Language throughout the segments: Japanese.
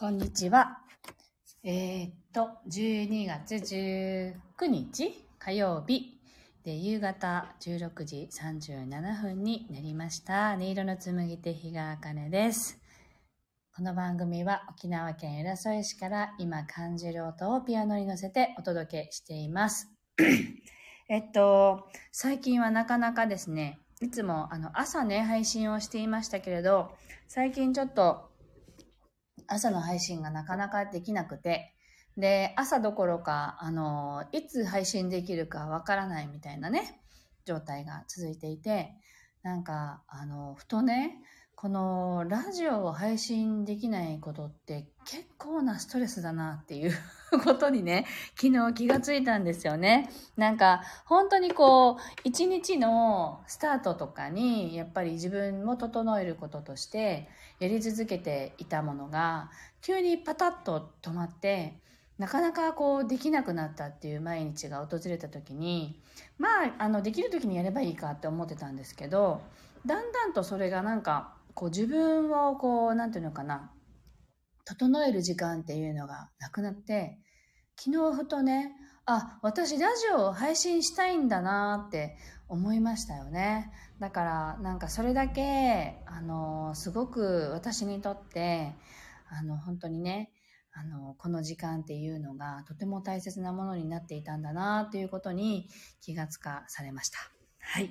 こんにちは。えー、っと、12月19日火曜日で夕方16時37分になりました。音色の紡ぎ手日川茜です。この番組は沖縄県浦添市から今感じる音をピアノに乗せてお届けしています。えっと、最近はなかなかですね、いつもあの朝ね、配信をしていましたけれど、最近ちょっと朝の配信がなかなかできなくて、で、朝どころか、あの、いつ配信できるかわからないみたいなね、状態が続いていて、なんか、あの、ふとね、このラジオを配信できないことって結構なストレスだなっていう ことにね、昨日気がついたんですよね。なんか、本当にこう、一日のスタートとかに、やっぱり自分も整えることとして、やり続けていたものが、急にパタッと止まって、なかなかこうできなくなったっていう毎日が訪れた時に、まあ、あの、できる時にやればいいかって思ってたんですけど、だんだんとそれがなんか、こう自分をこう、なんていうのかな、整える時間っていうのがなくなって、昨日ふとね、あ、私ラジオを配信したいんだなって思いましたよね。だからなんかそれだけ、あの、すごく私にとって、あの、本当にね、あの、この時間っていうのがとても大切なものになっていたんだなっていうことに気がつかされました。はい。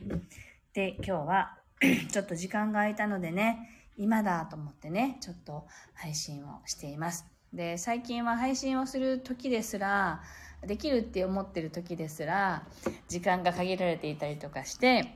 で、今日は ちょっと時間が空いたのでね、今だと思ってね、ちょっと配信をしています。で、最近は配信をする時ですら、できるって思ってる時ですら、時間が限られていたりとかして、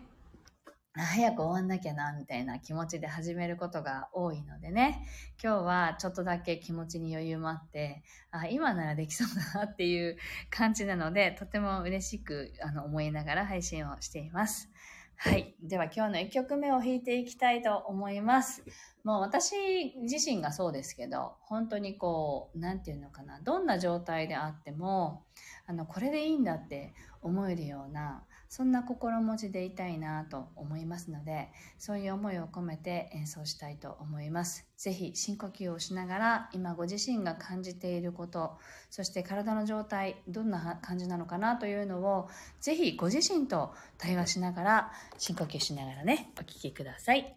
早く終わんなきゃな、みたいな気持ちで始めることが多いのでね、今日はちょっとだけ気持ちに余裕もあって、あ、今ならできそうだなっていう感じなので、とても嬉しくあの思いながら配信をしています。はい。では今日の1曲目を弾いていきたいと思います。もう私自身がそうですけど、本当にこう、なんていうのかな、どんな状態であっても、あの、これでいいんだって思えるような、そんな心持ちでいたいなと思いますので、そういう思いを込めて演奏したいと思います。是非深呼吸をしながら、今ご自身が感じていること、そして体の状態、どんな感じなのかなというのを、是非ご自身と対話しながら、深呼吸しながらね、お聴きください。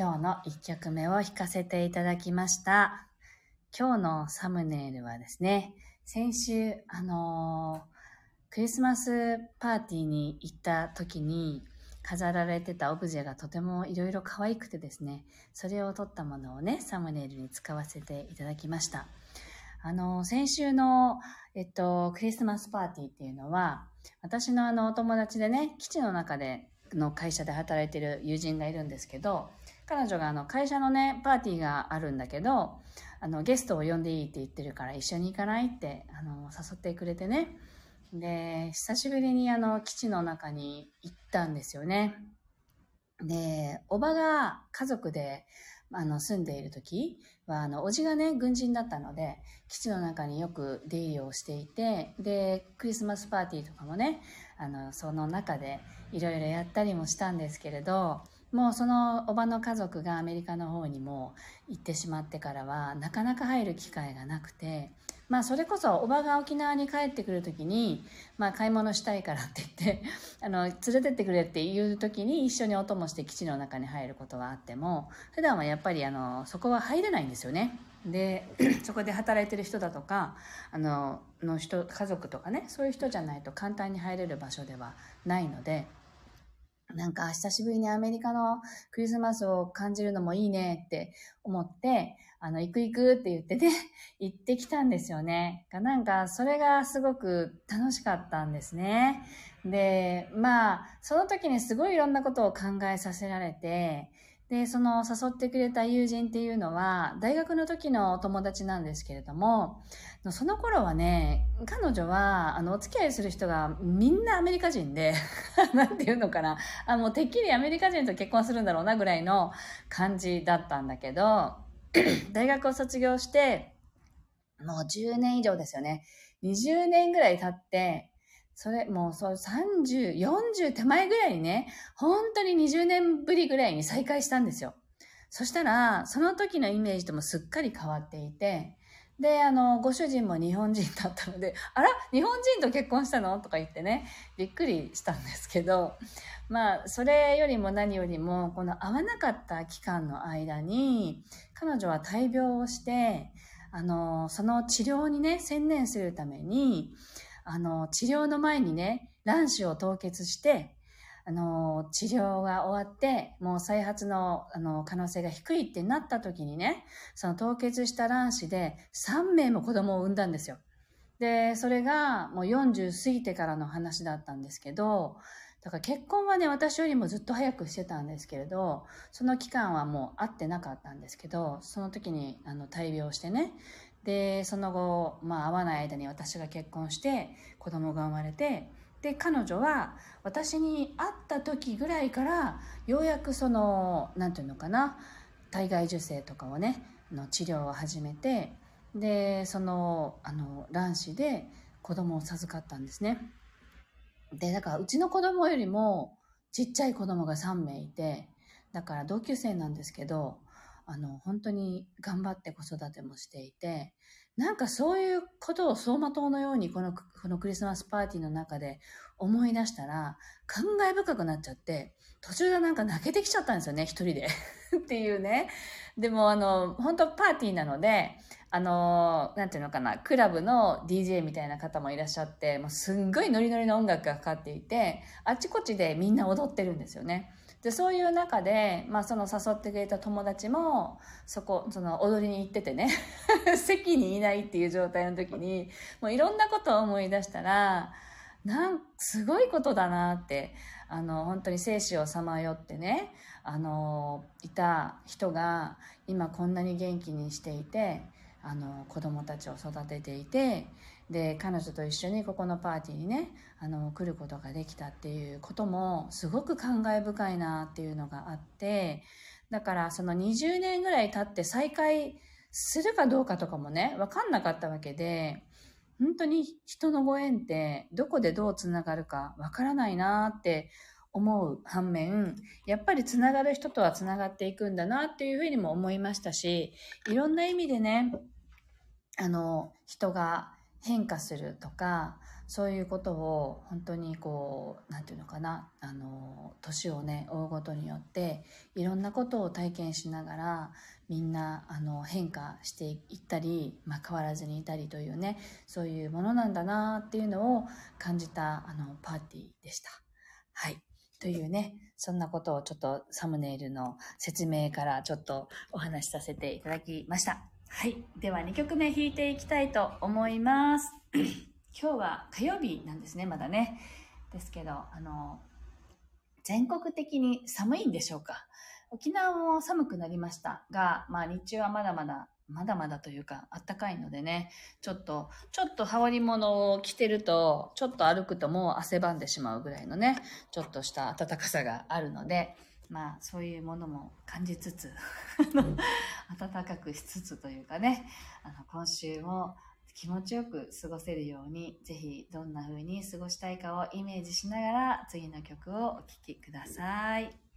今日の1曲目を弾かせていただきました。今日のサムネイルはですね、先週、あのー、クリスマスパーティーに行った時に飾られてたオブジェがとてもいろいろ可愛くてですね、それを撮ったものをね、サムネイルに使わせていただきました。あのー、先週の、えっと、クリスマスパーティーっていうのは、私のあの、お友達でね、基地の中での会社で働いてる友人がいるんですけど、彼女があの会社のね、パーティーがあるんだけど、あのゲストを呼んでいいって言ってるから一緒に行かないってあの誘ってくれてね。で、久しぶりにあの基地の中に行ったんですよね。で、おばが家族であの住んでいる時は、あの、おじがね、軍人だったので、基地の中によく出入りをしていて、で、クリスマスパーティーとかもね、あの、その中でいろいろやったりもしたんですけれど、もうそのおばの家族がアメリカの方にも行ってしまってからは、なかなか入る機会がなくて、まあそれこそおばが沖縄に帰ってくる時に、まあ買い物したいからって言って、あの、連れてってくれっていう時に一緒にお供して基地の中に入ることはあっても、普段はやっぱりあの、そこは入れないんですよね。で、そこで働いてる人だとか、あの、の人、家族とかね、そういう人じゃないと簡単に入れる場所ではないので、なんか久しぶりにアメリカのクリスマスを感じるのもいいねって思って、あの、行く行くって言ってね、行ってきたんですよね。なんか、それがすごく楽しかったんですね。で、まあ、その時にすごいいろんなことを考えさせられて、で、その誘ってくれた友人っていうのは、大学の時の友達なんですけれども、その頃はね、彼女は、あの、お付き合いする人がみんなアメリカ人で、なんていうのかな、あもうてっきりアメリカ人と結婚するんだろうなぐらいの感じだったんだけど、大学を卒業して、もう10年以上ですよね。20年ぐらい経って、それ、もうそう30、40手前ぐらいにね、本当に20年ぶりぐらいに再会したんですよ。そしたら、その時のイメージともすっかり変わっていて、で、あの、ご主人も日本人だったので、あら日本人と結婚したの？とか言ってね、びっくりしたんですけど、まあ、それよりも何よりも、この会わなかった期間の間に、彼女は大病をして、あの、その治療にね、専念するために、あの、治療の前にね、卵子を凍結して、あの、治療が終わって、もう再発の、あの、可能性が低いってなった時にね、その凍結した卵子で3名も子供を産んだんですよ。で、それがもう40過ぎてからの話だったんですけど、だから結婚はね、私よりもずっと早くしてたんですけれど、その期間はもう会ってなかったんですけど、その時にあの大病してね、で、その後、まあ会わない間に私が結婚して子供が生まれて、で、彼女は私に会った時ぐらいからようやくその、なんていうのかな、体外受精とかをね、の治療を始めて、で、その、あの、卵子で子供を授かったんですね。で、だからうちの子供よりもちっちゃい子供が3名いて、だから同級生なんですけど、あの、本当に頑張って子育てもしていて、なんかそういうことを走馬灯のようにこの、このクリスマスパーティーの中で思い出したら、感慨深くなっちゃって、途中でなんか泣けてきちゃったんですよね、一人で。っていうね。でもあの、本当パーティーなので、あの、なんていうのかな、クラブの DJ みたいな方もいらっしゃって、もうすんごいノリノリの音楽がかかっていて、あちこちでみんな踊ってるんですよね。で、そういう中で、まあその誘ってくれた友達も、そこ、その踊りに行っててね、席にいないっていう状態の時に、もういろんなことを思い出したら、なん、すごいことだなって、あの、本当に生死をさまよってね、あの、いた人が今こんなに元気にしていて、あの、子供たちを育てていて、で彼女と一緒にここのパーティーにねあの来ることができたっていうこともすごく感慨深いなっていうのがあってだからその20年ぐらい経って再会するかどうかとかもね分かんなかったわけで本当に人のご縁ってどこでどうつながるか分からないなって思う反面やっぱりつながる人とはつながっていくんだなっていうふうにも思いましたしいろんな意味でねあの人が変化するとかそういうことを本当にこう何て言うのかなあの年をね追うごとによっていろんなことを体験しながらみんなあの変化していったり、まあ、変わらずにいたりというねそういうものなんだなっていうのを感じたあのパーティーでした。はいというね、そんなことをちょっとサムネイルの説明からちょっとお話しさせていただきました。はい。では2曲目弾いていきたいと思います。今日は火曜日なんですね、まだね。ですけど、あの、全国的に寒いんでしょうか沖縄も寒くなりましたが、まあ日中はまだまだ、まだまだというか、あったかいのでね、ちょっと、ちょっと羽織り物を着てると、ちょっと歩くともう汗ばんでしまうぐらいのね、ちょっとした暖かさがあるので、まあそういうものも感じつつ暖かくしつつというかねあの今週も気持ちよく過ごせるようにぜひどんな風に過ごしたいかをイメージしながら次の曲をお聴きください。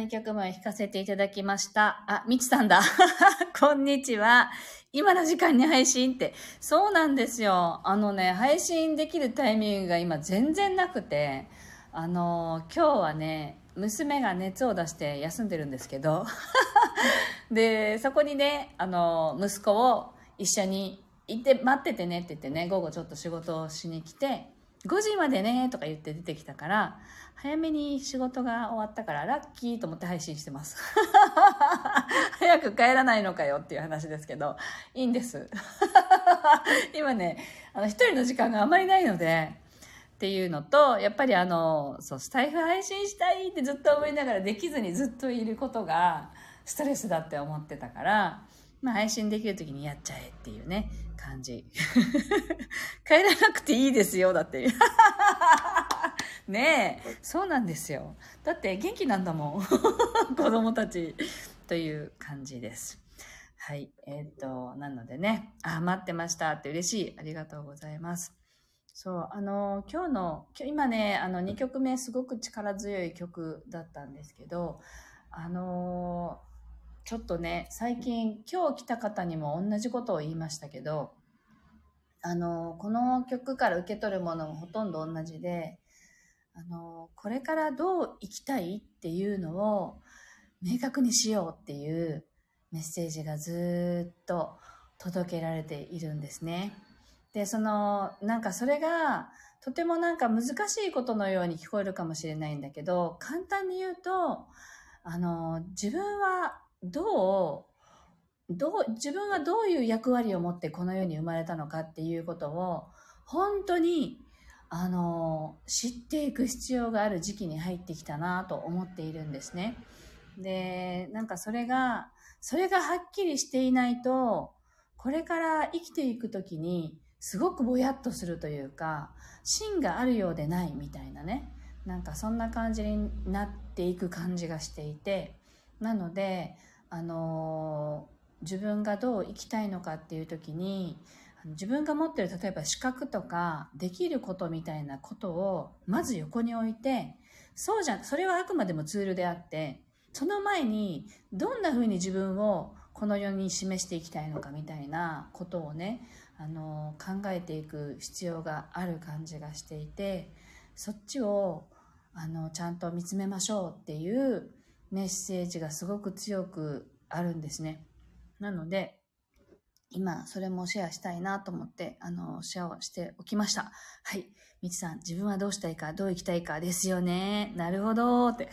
はい。今日何曲も弾かせていただきました。あ、みちさんだ。こんにちは。今の時間に配信って。そうなんですよ。あのね、配信できるタイミングが今全然なくて、あの、今日はね、娘が熱を出して休んでるんですけど、で、そこにね、あの、息子を一緒に行って待っててねって言ってね、午後ちょっと仕事をしに来て、5時までねとか言って出てきたから、早めに仕事が終わったからラッキーと思って配信してます。早く帰らないのかよっていう話ですけど、いいんです。今ね、あの、一人の時間があまりないので、っていうのと、やっぱりあの、そう、スタイフ配信したいってずっと思いながらできずにずっといることがストレスだって思ってたから、まあ配信できる時にやっちゃえっていうね、感じ。帰らなくていいですよ、だって。ねえ、そうなんですよ。だって元気なんだもん。子供たちという感じです。はい。えっ、と、なのでね、あ、待ってましたって嬉しい。ありがとうございます。そう、あの、今日の、今日今ね、あの、2曲目すごく力強い曲だったんですけど、あの、ちょっとね、最近、今日来た方にも同じことを言いましたけど、あの、この曲から受け取るものもほとんど同じで、あの、これからどう生きたいっていうのを明確にしようっていうメッセージがずっと届けられているんですね。で、その、なんかそれが、とてもなんか難しいことのように聞こえるかもしれないんだけど、簡単に言うと、あの、自分はどう、どう、自分はどういう役割を持ってこの世に生まれたのかっていうことを、本当に、あの、知っていく必要がある時期に入ってきたなと思っているんですね。で、なんかそれが、それがはっきりしていないと、これから生きていくときに、すごくぼやっとするというか、芯があるようでないみたいなね。なんかそんな感じになっていく感じがしていて、なので、あの自分がどう生きたいのかっていう時に、自分が持ってる例えば資格とかできることみたいなことをまず横に置いて、そうじゃ、それはあくまでもツールであって、その前にどんな風に自分をこの世に示していきたいのかみたいなことをね、あの考えていく必要がある感じがしていて、そっちをあのちゃんと見つめましょうっていうメッセージがすごく強くあるんですね。なので、今、それもシェアしたいなと思って、あの、シェアをしておきました。はい。みちさん、自分はどうしたいか、どう生きたいかですよね。なるほどって。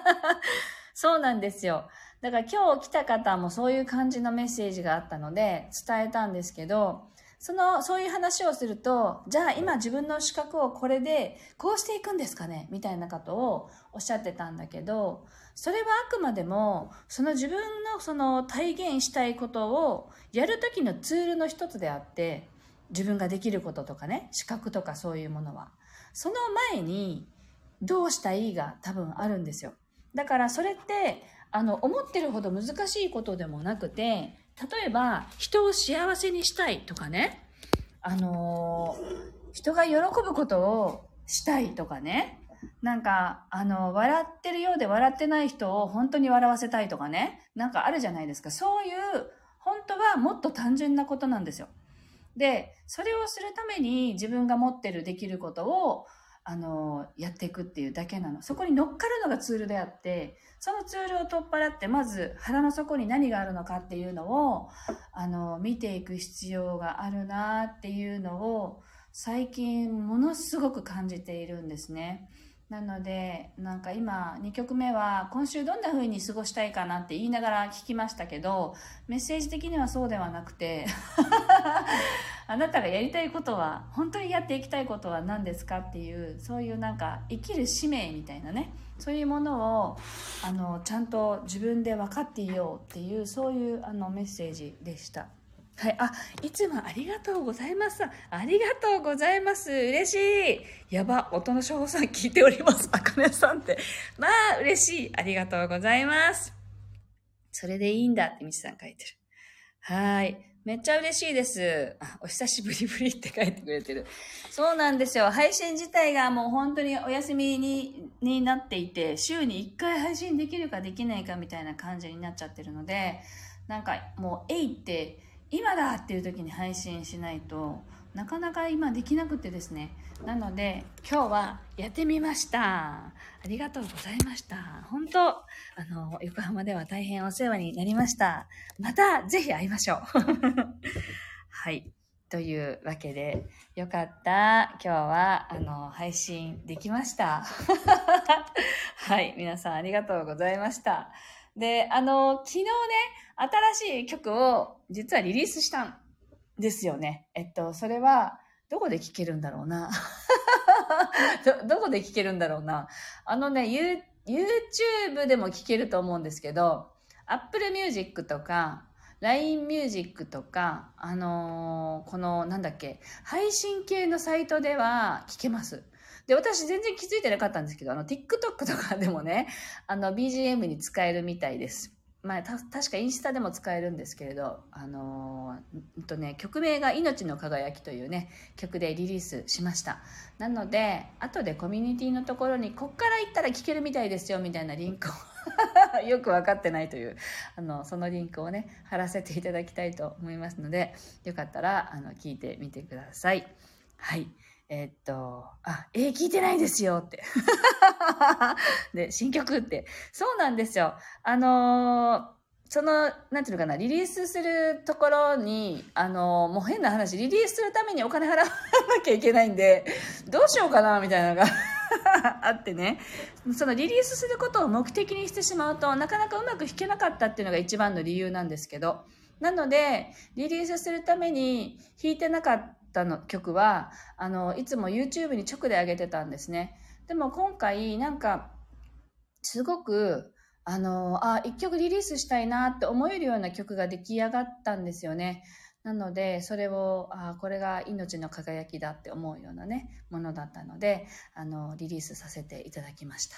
そうなんですよ。だから今日来た方もそういう感じのメッセージがあったので、伝えたんですけど、その、そういう話をすると、じゃあ今自分の資格をこれでこうしていくんですかねみたいなことをおっしゃってたんだけど、それはあくまでも、その自分のその体現したいことをやるときのツールの一つであって、自分ができることとかね、資格とかそういうものは。その前に、どうしたいが多分あるんですよ。だからそれって、あの、思ってるほど難しいことでもなくて、例えば、人を幸せにしたいとかね、あのー人が喜ぶことをしたいとかね、なんか、あの、笑ってるようで笑ってない人を本当に笑わせたいとかね、なんかあるじゃないですか。そういう、本当はもっと単純なことなんですよ。で、それをするために自分が持ってるできることを、あの、やっていくっていうだけなの。そこに乗っかるのがツールであって、そのツールを取っ払って、まず腹の底に何があるのかっていうのを、あの、見ていく必要があるなっていうのを、最近ものすごく感じているんですね。なので、なんか今、2曲目は、今週どんな風に過ごしたいかなって言いながら聞きましたけど、メッセージ的にはそうではなくて、あなたがやりたいことは、本当にやっていきたいことは何ですかっていう、そういうなんか、生きる使命みたいなね、そういうものを、あの、ちゃんと自分で分かっていようっていう、そういうあのメッセージでした。はい。あ、いつもありがとうございます。ありがとうございます。嬉しい。やば、音の処方さん聞いております。あかねさんって。まあ、嬉しい。ありがとうございます。それでいいんだってみちさん書いてる。はい。めっちゃ嬉しいです。お久しぶりぶりって書いてくれてる。そうなんですよ。配信自体がもう本当にお休みにになっていて、週に1回配信できるかできないかみたいな感じになっちゃってるので、なんかもう、えいって、今だっていう時に配信しないとなかなか今できなくてですねなので今日はやってみました。ありがとうございました。本当あの横浜では大変お世話になりました。またぜひ会いましょう。はい。というわけでよかった。今日はあの配信できました。はい。皆さんありがとうございました。であの昨日ね新しい曲を実はリリースしたんですよね。えっと、それは、どこで聴けるんだろうな ど、どこで聴けるんだろうなあのね、ユ YouTube でも聴けると思うんですけど、Apple Music とか、LINE Music とか、あのーこの、なんだっけ、配信系のサイトでは聴けます。で、私全然気づいてなかったんですけど、あの、TikTok とかでもね、あの、BGM に使えるみたいです。まあ、た確かインスタでも使えるんですけれど、あのーうんとね、曲名が「命の輝き」というね曲でリリースしました。なので後でコミュニティのところにこっから行ったら聴けるみたいですよみたいなリンクを よく分かってないというあのそのリンクをね貼らせていただきたいと思いますのでよかったらあの聞いてみてください。はい。えーっと、あ、えー聞いてないですよって。で、新曲って。そうなんですよ。あのーその、なんていうのかな、リリースするところに、あのーもう変な話、リリースするためにお金払わなきゃいけないんで、どうしようかな、みたいなのが あってね。そのリリースすることを目的にしてしまうと、なかなかうまく弾けなかったっていうのが一番の理由なんですけど、なので、リリースするために弾いてなかったの曲は、あの、いつも YouTube に直で上げてたんですね。でも今回、なんか、すごく、あの、あ、一曲リリースしたいなって思えるような曲が出来上がったんですよね。なので、それを、あ、これが命の輝きだって思うようなね、ものだったので、あの、リリースさせていただきました。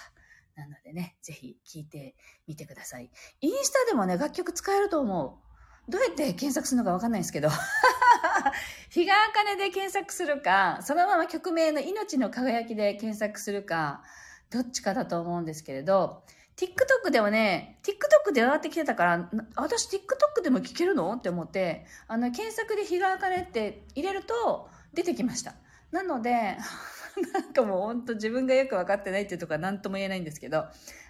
なのでね、ぜひ聴いてみてください。インスタでもね、楽曲使えると思う。どうやって検索するのかわかんないんですけど。日が茜で検索するか、そのまま曲名の命の輝きで検索するか、どっちかだと思うんですけれど、TikTok ではね、TikTok で上がってきてたから、私 TikTok でも聴けるのって思って、あの、検索で日が茜って入れると出てきました。なので、なんかもう本当自分がよく分かってないっていうところは何とも言えないんですけど、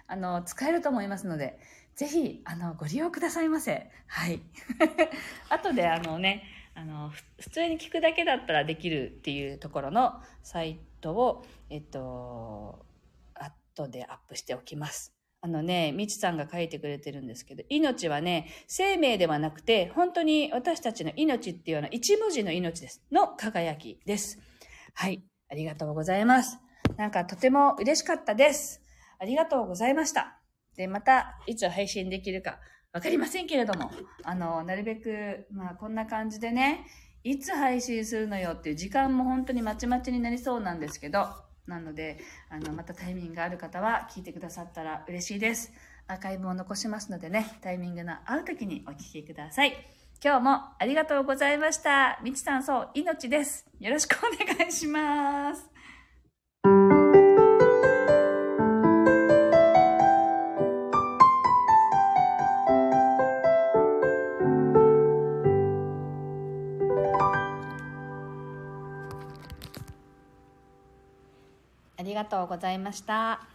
あの、使えると思いますので、ぜひ、あの、ご利用くださいませ。はい。後で、あのね、あの、普通に聞くだけだったらできるっていうところのサイトを、えっと、後でアップしておきます。あのね、みちさんが書いてくれてるんですけど、命はね、生命ではなくて、本当に私たちの命っていうような一文字の命です。の輝きです。はい。ありがとうございます。なんかとても嬉しかったです。ありがとうございました。で、また、いつ配信できるかわかりませんけれども、あの、なるべく、まあ、こんな感じでね、いつ配信するのよっていう時間も本当にまちまちになりそうなんですけど、なので、あの、またタイミングがある方は聞いてくださったら嬉しいです。アーカイブを残しますのでね、タイミングの合う時にお聞きください。今日もありがとうございました。みちさん、そう、命です。よろしくお願いします。がとうございました。